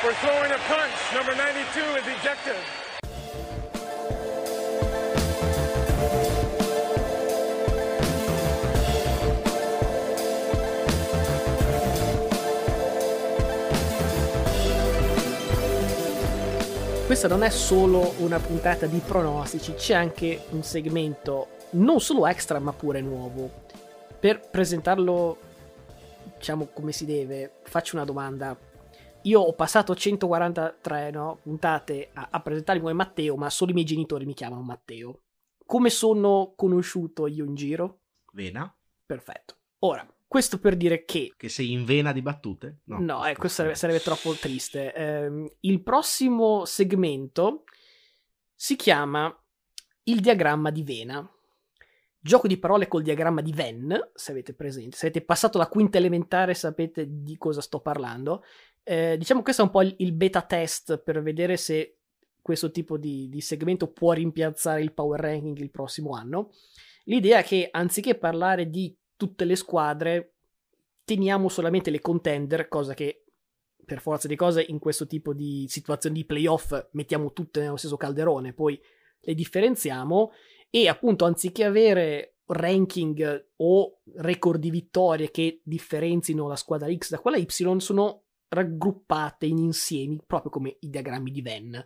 Speaker 2: for throwing a punch, number 92 is ejected.
Speaker 1: Questa non è solo una puntata di pronostici, c'è anche un segmento non solo extra ma pure nuovo. Per presentarlo, diciamo come si deve, faccio una domanda. Io ho passato 143 no, puntate a, a presentarmi come Matteo, ma solo i miei genitori mi chiamano Matteo. Come sono conosciuto io in giro?
Speaker 2: Vena.
Speaker 1: Perfetto. Ora, questo per dire che...
Speaker 2: Che sei in vena di battute?
Speaker 1: No, no eh, questo sarebbe, sarebbe, troppo triste. Eh, il prossimo segmento si chiama Il diagramma di vena. Gioco di parole col diagramma di Venn, se avete presente. Se avete passato la quinta elementare sapete di cosa sto parlando. Eh, diciamo questo è un po' il, il, beta test per vedere se questo tipo di, di segmento può rimpiazzare il power ranking il prossimo anno. L'idea è che anziché parlare di tutte le squadre, teniamo solamente le contender, cosa che per forza di cose in questo tipo di situazioni di playoff mettiamo tutte nello stesso calderone, poi le differenziamo e appunto anziché avere ranking o record di vittorie che differenzino la squadra X da quella Y, sono raggruppate in insiemi, proprio come i diagrammi di Venn.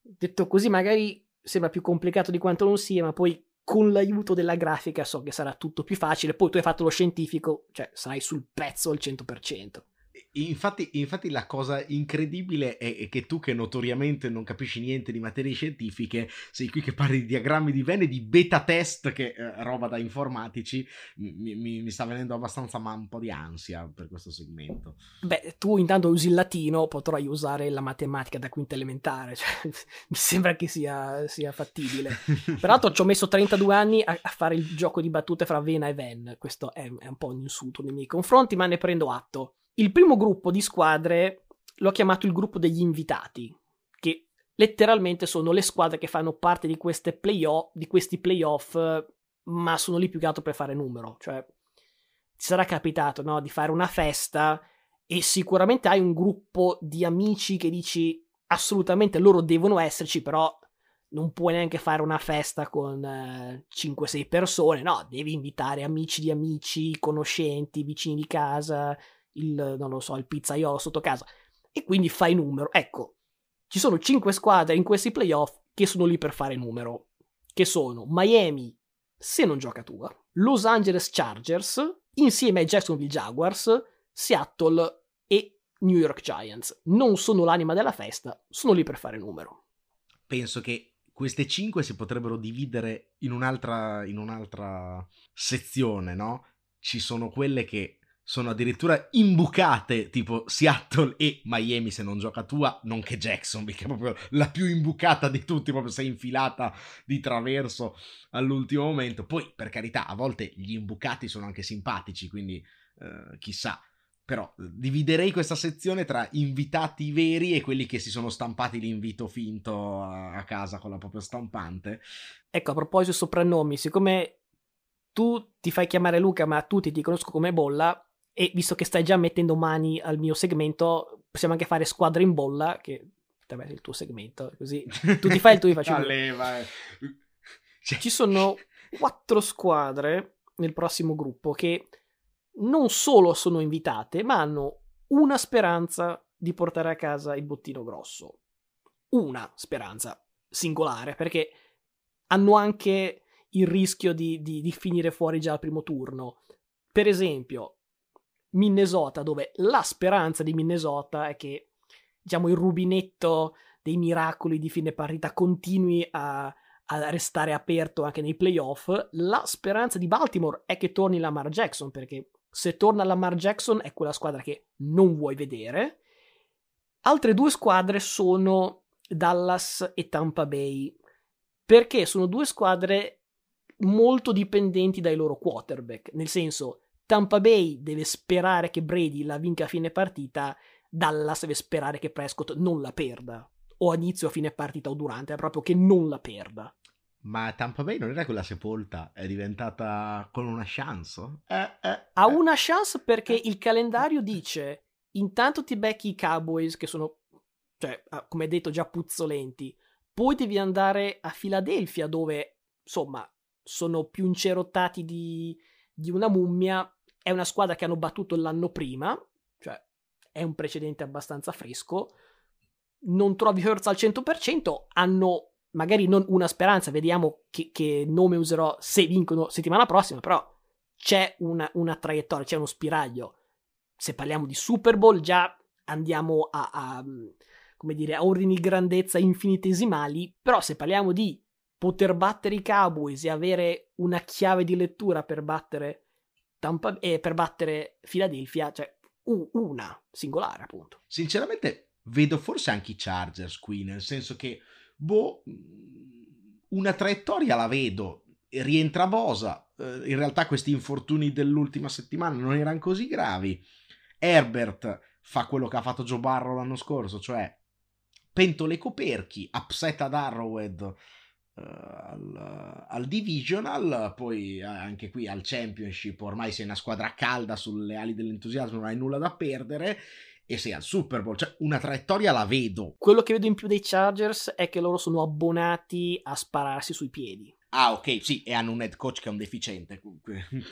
Speaker 1: Detto così magari sembra più complicato di quanto non sia, ma poi con l'aiuto della grafica so che sarà tutto più facile. Poi tu hai fatto lo scientifico, cioè sarai sul pezzo al 100%.
Speaker 2: Infatti, infatti, la cosa incredibile è, che tu che notoriamente non capisci niente di materie scientifiche, sei qui che parli di diagrammi di Venn e di beta test, che eh, roba da informatici, mi, mi, mi, sta venendo abbastanza ma un po' di ansia per questo segmento.
Speaker 1: Beh, tu intanto usi il latino, potrai usare la matematica da quinta elementare, (laughs) cioè, mi sembra che sia, sia fattibile. (laughs) Peraltro ci ho messo 32 anni a, a, fare il gioco di battute fra Vena e Venn, questo è, è un po' un insulto nei miei confronti, ma ne prendo atto. Il primo gruppo di squadre l'ho chiamato il gruppo degli invitati, che letteralmente sono le squadre che fanno parte di, playoff, di questi playoff, ma sono lì più che altro per fare numero. Cioè, ti sarà capitato no, di fare una festa e sicuramente hai un gruppo di amici che dici assolutamente loro devono esserci, però non puoi neanche fare una festa con eh, 5-6 persone, no, devi invitare amici di amici, conoscenti, vicini di casa, il, non lo so, il pizzaiolo sotto casa, e quindi fai numero. Ecco, ci sono cinque squadre in questi playoff che sono lì per fare numero, che sono Miami, se non gioca tua, Los Angeles Chargers, insieme ai Jacksonville Jaguars, Seattle e New York Giants. Non sono l'anima della festa, sono lì per fare numero.
Speaker 2: Penso che queste cinque si potrebbero dividere in un'altra, in un'altra sezione, no? Ci sono quelle che sono addirittura imbucate tipo Seattle e Miami se non gioca tua, nonché Jacksonville che è proprio la più imbucata di tutti, proprio sei infilata di traverso all'ultimo momento. Poi per carità, a volte gli imbucati sono anche simpatici, quindi eh, chissà. Però eh, dividerei questa sezione tra invitati veri e quelli che si sono stampati l'invito finto a casa con la propria stampante.
Speaker 1: Ecco, a proposito soprannomi, siccome tu ti fai chiamare Luca, ma tutti ti conoscono come Bolla, e visto che stai già mettendo mani al mio segmento, possiamo anche fare squadra in bolla, che è il tuo segmento, così tu ti fai il tuo, io faccio il mio. Ci sono quattro squadre nel prossimo gruppo che non solo sono invitate, ma hanno una speranza di portare a casa il bottino grosso. Una speranza singolare, perché hanno anche il rischio di, di, di finire fuori già al primo turno. Per esempio, Minnesota, dove la speranza di Minnesota è che diciamo il rubinetto dei miracoli di fine partita continui a, a restare aperto anche nei playoff. La speranza di Baltimore è che torni Lamar Jackson perché Se torna Lamar Jackson è quella squadra che non vuoi vedere. Altre due squadre sono Dallas e Tampa Bay, perché sono due squadre molto dipendenti dai loro quarterback, nel senso Tampa Bay deve sperare che Brady la vinca a fine partita, Dallas deve sperare che Prescott non la perda, o a inizio, a fine partita o durante, è proprio che non la perda.
Speaker 2: Ma Tampa Bay non era quella sepolta, è diventata con una chance? Eh,
Speaker 1: eh, ha eh. una chance perché il calendario dice intanto ti becchi i Cowboys che sono, cioè, ah, come detto, già puzzolenti, poi devi andare a Filadelfia dove, insomma, sono più incerottati di, di una mummia, è una squadra che hanno battuto l'anno prima, cioè è un precedente abbastanza fresco, non trovi Hurts al 100%, hanno magari non una speranza, vediamo che, che nome userò se vincono settimana prossima, però c'è una, una, traiettoria, c'è uno spiraglio. Se parliamo di Super Bowl già andiamo a, a, dire, a ordini di grandezza infinitesimali, però se parliamo di poter battere i Cowboys e avere una chiave di lettura per battere Tampa, eh, per battere Philadelphia, cioè una singolare appunto.
Speaker 2: Sinceramente vedo forse anche i Chargers qui, nel senso che boh, una traiettoria la vedo. Rientra Bosa. Eh, in realtà questi infortuni dell'ultima settimana non erano così gravi. Herbert fa quello che ha fatto Joe Barrow l'anno scorso, cioè pentole coperchi, upset ad Arrowhead al, al, Divisional, poi anche qui al Championship, ormai sei una squadra calda sulle ali dell'entusiasmo, non hai nulla da perdere e sei al Super Bowl, cioè una traiettoria la vedo.
Speaker 1: Quello che vedo in più dei Chargers è che loro sono abbonati a spararsi sui piedi.
Speaker 2: Ah, ok, sì, e hanno un head coach che è un deficiente.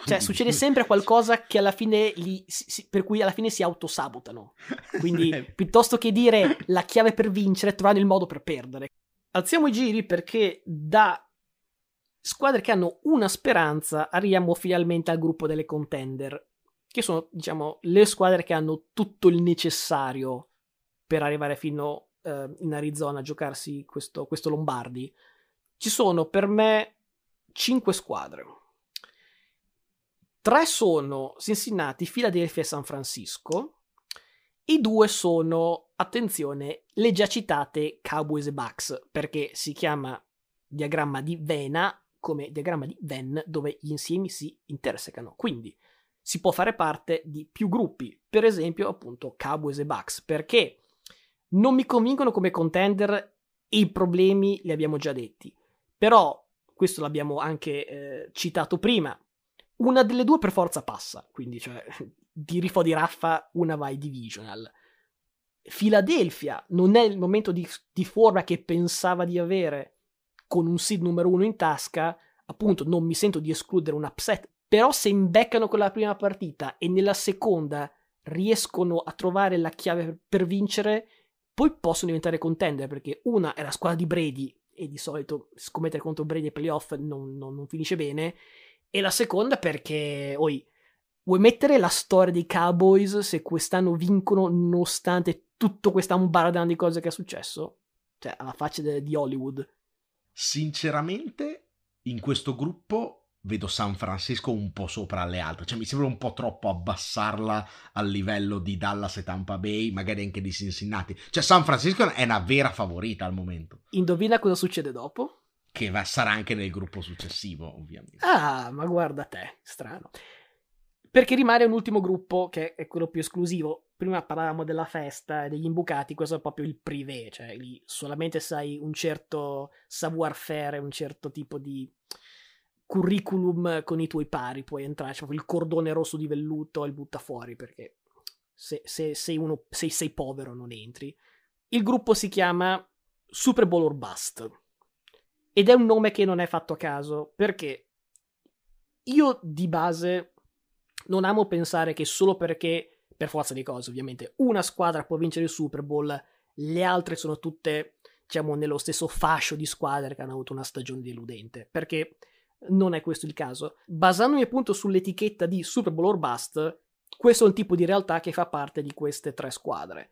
Speaker 1: Cioè, succede sempre qualcosa che alla fine li, si, per cui alla fine si autosabotano. (laughs) Quindi, piuttosto che dire la chiave per vincere, trovano il modo per perdere. Alziamo i giri perché da squadre che hanno una speranza arriviamo finalmente al gruppo delle contender che sono, diciamo, le squadre che hanno tutto il necessario per arrivare fino eh, in Arizona a giocarsi questo, questo Lombardi. Ci sono per me cinque squadre. Tre sono Cincinnati, Philadelphia e San Francisco. I due sono, attenzione, le già citate Cowboys e Bucks, perché si chiama diagramma di Vena come diagramma di Venn dove gli insiemi si intersecano. Quindi si può fare parte di più gruppi, per esempio appunto Cowboys e Bucks, perché non mi convincono come contender e i problemi li abbiamo già detti. Però, questo l'abbiamo anche eh, citato prima, una delle due per forza passa, quindi cioè di rifo di raffa una vai divisional. Philadelphia non è il momento di, di forma che pensava di avere con un seed numero uno in tasca, appunto non mi sento di escludere un upset però se imbeccano con la prima partita e nella seconda riescono a trovare la chiave per vincere, poi possono diventare contender perché una è la squadra di Brady e di solito scommettere contro Brady ai playoff non, non, non, finisce bene, e la seconda perché, oi, vuoi mettere la storia dei Cowboys se quest'anno vincono nonostante tutto questo ambaradano di cose che è successo? Cioè, alla faccia de- di Hollywood.
Speaker 2: Sinceramente, in questo gruppo vedo San Francisco un po' sopra alle altre, cioè mi sembra un po' troppo abbassarla al livello di Dallas e Tampa Bay, magari anche di Cincinnati. Cioè San Francisco è una vera favorita al momento.
Speaker 1: Indovina cosa succede dopo?
Speaker 2: Che va, sarà anche nel gruppo successivo, ovviamente.
Speaker 1: Ah, ma guarda te, strano. Perché rimane un ultimo gruppo che è quello più esclusivo. Prima parlavamo della festa e degli imbucati, questo è proprio il privé, cioè lì solamente sai un certo savoir-faire, un certo tipo di curriculum con i tuoi pari, puoi entrare, cioè il cordone rosso di velluto e il butta fuori perché se, se sei, uno, se sei povero non entri. Il gruppo si chiama Super Bowl or Bust ed è un nome che non è fatto a caso perché io di base non amo pensare che solo perché, per forza di cose ovviamente, una squadra può vincere il Super Bowl, le altre sono tutte, diciamo, nello stesso fascio di squadre che hanno avuto una stagione deludente. Perché non è questo il caso. Basandomi appunto sull'etichetta di Super Bowl or Bust, questo è un tipo di realtà che fa parte di queste tre squadre.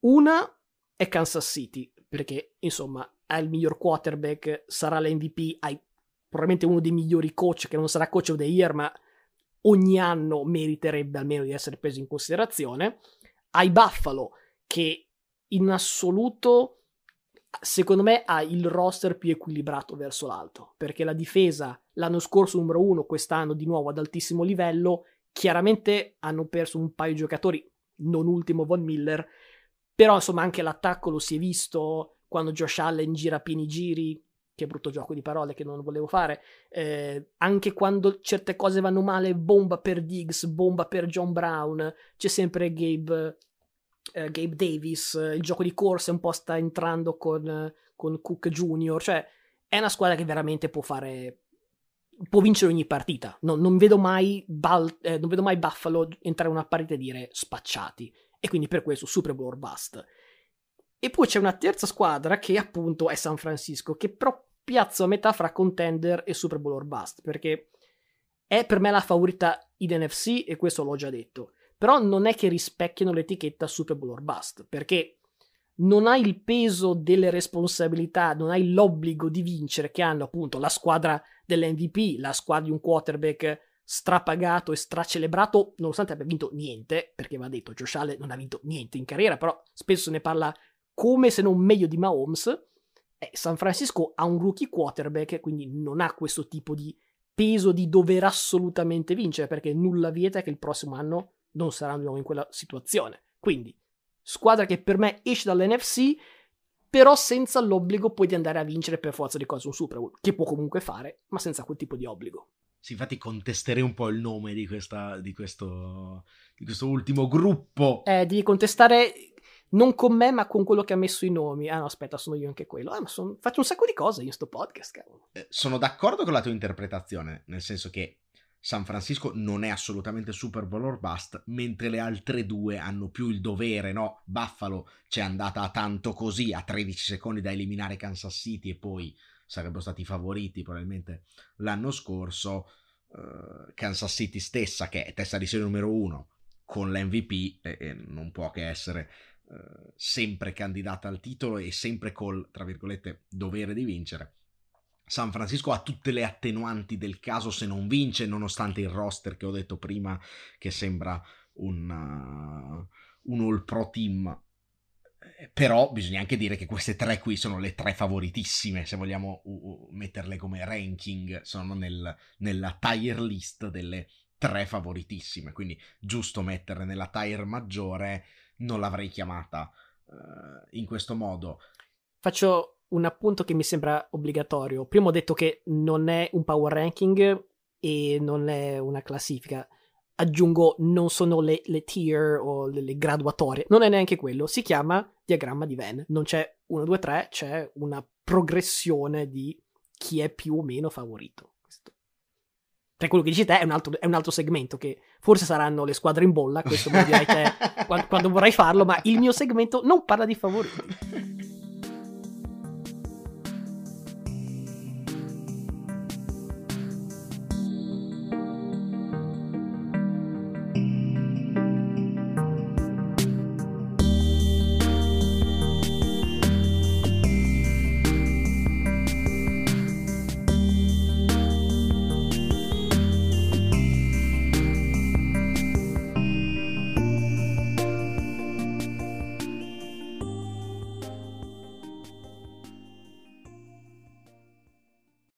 Speaker 1: Una è Kansas City, perché insomma ha il miglior quarterback, sarà l'MVP, hai probabilmente uno dei migliori coach, che non sarà coach of the year, ma ogni anno meriterebbe almeno di essere preso in considerazione. Hai Buffalo, che in assoluto, secondo me, ha il roster più equilibrato verso l'alto, perché la difesa l'anno scorso numero uno, quest'anno di nuovo ad altissimo livello, chiaramente hanno perso un paio di giocatori, non ultimo Von Miller, però insomma anche l'attacco lo si è visto quando Josh Allen gira pieni giri, che brutto gioco di parole che non volevo fare, eh, anche quando certe cose vanno male, bomba per Diggs, bomba per John Brown, c'è sempre Gabe, eh, Gabe Davis, il gioco di corsa un po' sta entrando con, con Cook Jr., cioè è una squadra che veramente può fare può vincere ogni partita. No, non, vedo mai Bal- eh, non vedo mai Buffalo entrare in una partita e dire spacciati. E quindi per questo Super Bowl bust. E poi c'è una terza squadra che appunto è San Francisco, che però piazzo a metà fra contender e Super Bowl or bust, perché è per me la favorita in NFC e questo l'ho già detto. Però non è che rispecchiano l'etichetta Super Bowl or bust, perché non hai il peso delle responsabilità, non hai l'obbligo di vincere che hanno appunto la squadra dell'MVP, la squadra di un quarterback strapagato e stracelebrato, nonostante abbia vinto niente, perché va detto, Josh Allen non ha vinto niente in carriera, però spesso ne parla come se non meglio di Mahomes. Eh, San Francisco ha un rookie quarterback, quindi non ha questo tipo di peso di dover assolutamente vincere, perché nulla vieta che il prossimo anno non saranno di nuovo in quella situazione. Quindi squadra che per me esce dall'NFC, però senza l'obbligo poi di andare a vincere per forza di cose un Super Bowl, che può comunque fare, ma senza quel tipo di obbligo.
Speaker 2: Sì, infatti contesterei un po' il nome di, questa, di, questo, di questo ultimo gruppo.
Speaker 1: Eh, devi contestare non con me, ma con quello che ha messo i nomi. Ah no, aspetta, sono io anche quello. Ah, ma son... faccio un sacco di cose in sto podcast, cavolo.
Speaker 2: Eh, sono d'accordo con la tua interpretazione, nel senso che San Francisco non è assolutamente Super Bowl or bust, mentre le altre due hanno più il dovere, no? Buffalo c'è andata a tanto così, a 13 secondi da eliminare Kansas City e poi sarebbero stati favoriti probabilmente l'anno scorso. Uh, Kansas City stessa, che è testa di serie numero uno, con l'MVP, e, e non può che essere uh, sempre candidata al titolo e sempre col, tra virgolette, dovere di vincere San Francisco ha tutte le attenuanti del caso se non vince, nonostante il roster che ho detto prima, che sembra un, uh, un all pro team. Eh, però bisogna anche dire che queste tre qui sono le tre favoritissime, se vogliamo uh, metterle come ranking, sono nel, nella tier list delle tre favoritissime, quindi giusto metterle nella tier maggiore, non l'avrei chiamata uh, in questo modo.
Speaker 1: Faccio un appunto che mi sembra obbligatorio. Prima ho detto che non è un power ranking e non è una classifica. Aggiungo, non sono le, le tier o le, le, graduatorie, non è neanche quello, si chiama diagramma di Venn. Non c'è 1, 2, 3, c'è una progressione di chi è più o meno favorito. Per quello che dici te è un, altro, è un altro segmento che forse saranno le squadre in bolla, questo me lo dirai te (laughs) quando, quando vorrai farlo, ma il mio segmento non parla di favoriti.